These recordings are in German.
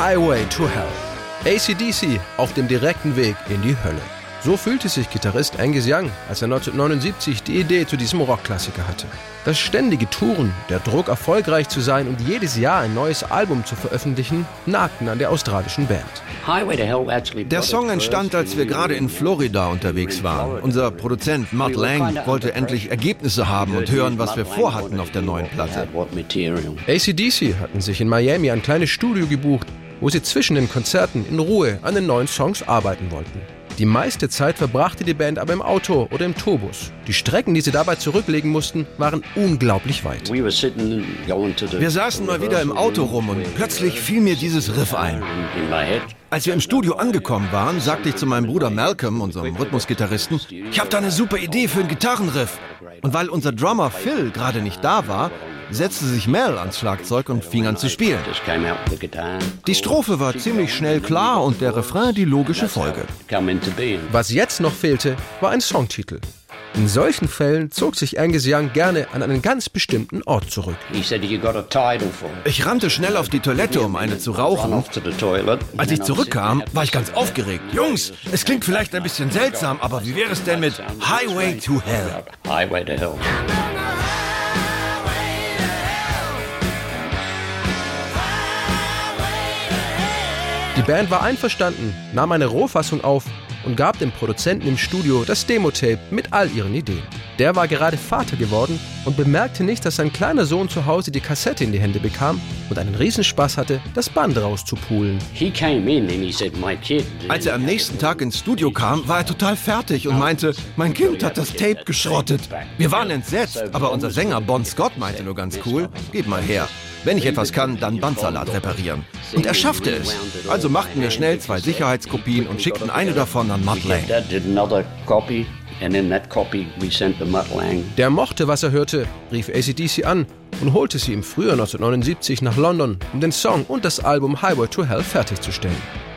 Highway to Hell. ACDC auf dem direkten Weg in die Hölle. So fühlte sich Gitarrist Angus Young, als er 1979 die Idee zu diesem Rockklassiker hatte. Das ständige Touren, der Druck erfolgreich zu sein und jedes Jahr ein neues Album zu veröffentlichen, nagten an der australischen Band. Der Song entstand, als wir gerade in Florida unterwegs waren. Unser Produzent Matt Lang wollte endlich Ergebnisse haben und hören, was wir vorhatten auf der neuen Platte. ACDC hatten sich in Miami ein kleines Studio gebucht, wo sie zwischen den Konzerten in Ruhe an den neuen Songs arbeiten wollten. Die meiste Zeit verbrachte die Band aber im Auto oder im Tourbus. Die Strecken, die sie dabei zurücklegen mussten, waren unglaublich weit. Wir saßen mal wieder im Auto rum und plötzlich fiel mir dieses Riff ein. Als wir im Studio angekommen waren, sagte ich zu meinem Bruder Malcolm, unserem Rhythmusgitarristen, ich habe da eine super Idee für einen Gitarrenriff. Und weil unser Drummer Phil gerade nicht da war, setzte sich Mel ans Schlagzeug und fing an zu spielen. Die Strophe war ziemlich schnell klar und der Refrain die logische Folge. Was jetzt noch fehlte, war ein Songtitel. In solchen Fällen zog sich Angus Young gerne an einen ganz bestimmten Ort zurück. Ich rannte schnell auf die Toilette, um eine zu rauchen. Als ich zurückkam, war ich ganz aufgeregt. Jungs, es klingt vielleicht ein bisschen seltsam, aber wie wäre es denn mit Highway to Hell? Band war einverstanden, nahm eine Rohfassung auf und gab dem Produzenten im Studio das Demo-Tape mit all ihren Ideen. Der war gerade Vater geworden und bemerkte nicht, dass sein kleiner Sohn zu Hause die Kassette in die Hände bekam und einen Riesenspaß hatte, das Band rauszupulen. Als er am nächsten Tag ins Studio kam, war er total fertig und meinte, mein Kind hat das Tape geschrottet. Wir waren entsetzt, aber unser Sänger Bon Scott meinte nur ganz cool, gib mal her. Wenn ich etwas kann, dann Bandsalat reparieren. Und er schaffte es. Also machten wir schnell zwei Sicherheitskopien und schickten eine davon an Matt Lang. Der mochte, was er hörte, rief ACDC an und holte sie im Frühjahr 1979 nach London, um den Song und das Album Highway to Hell fertigzustellen.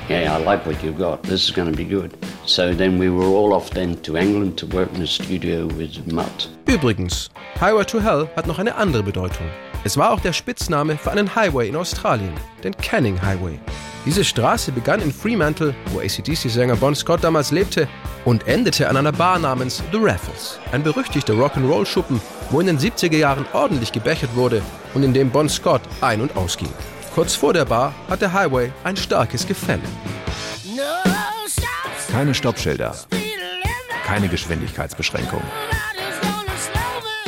Yeah, I like what you've got. This is going to be good. So then we were all off then to England to work in the studio with Matt. Übrigens, Highway to Hell hat noch eine andere Bedeutung. Es war auch der Spitzname für einen Highway in Australien, den Canning Highway. Diese Straße begann in Fremantle, wo ACDC-Sänger Bon Scott damals lebte, und endete an einer Bar namens The Raffles, ein berüchtigter Rock'n'Roll-Schuppen, wo in den 70er Jahren ordentlich gebechert wurde und in dem Bon Scott ein- und ausging. Kurz vor der Bar hat der Highway ein starkes Gefälle. Keine Stoppschilder, keine Geschwindigkeitsbeschränkung.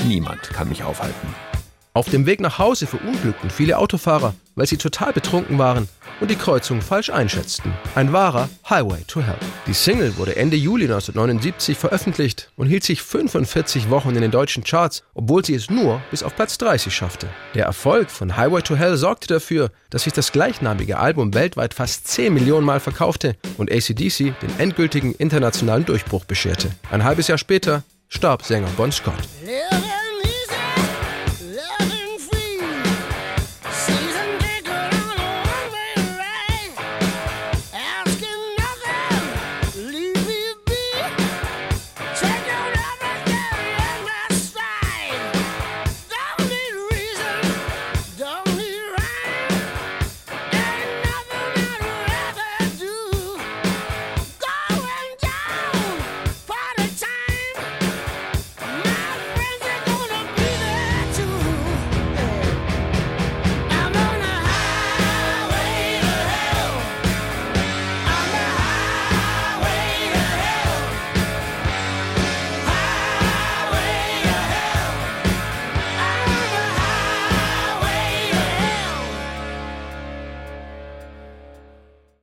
Niemand kann mich aufhalten. Auf dem Weg nach Hause verunglückten viele Autofahrer, weil sie total betrunken waren und die Kreuzung falsch einschätzten. Ein wahrer Highway to Hell. Die Single wurde Ende Juli 1979 veröffentlicht und hielt sich 45 Wochen in den deutschen Charts, obwohl sie es nur bis auf Platz 30 schaffte. Der Erfolg von Highway to Hell sorgte dafür, dass sich das gleichnamige Album weltweit fast 10 Millionen Mal verkaufte und ACDC den endgültigen internationalen Durchbruch bescherte. Ein halbes Jahr später starb Sänger Bon Scott.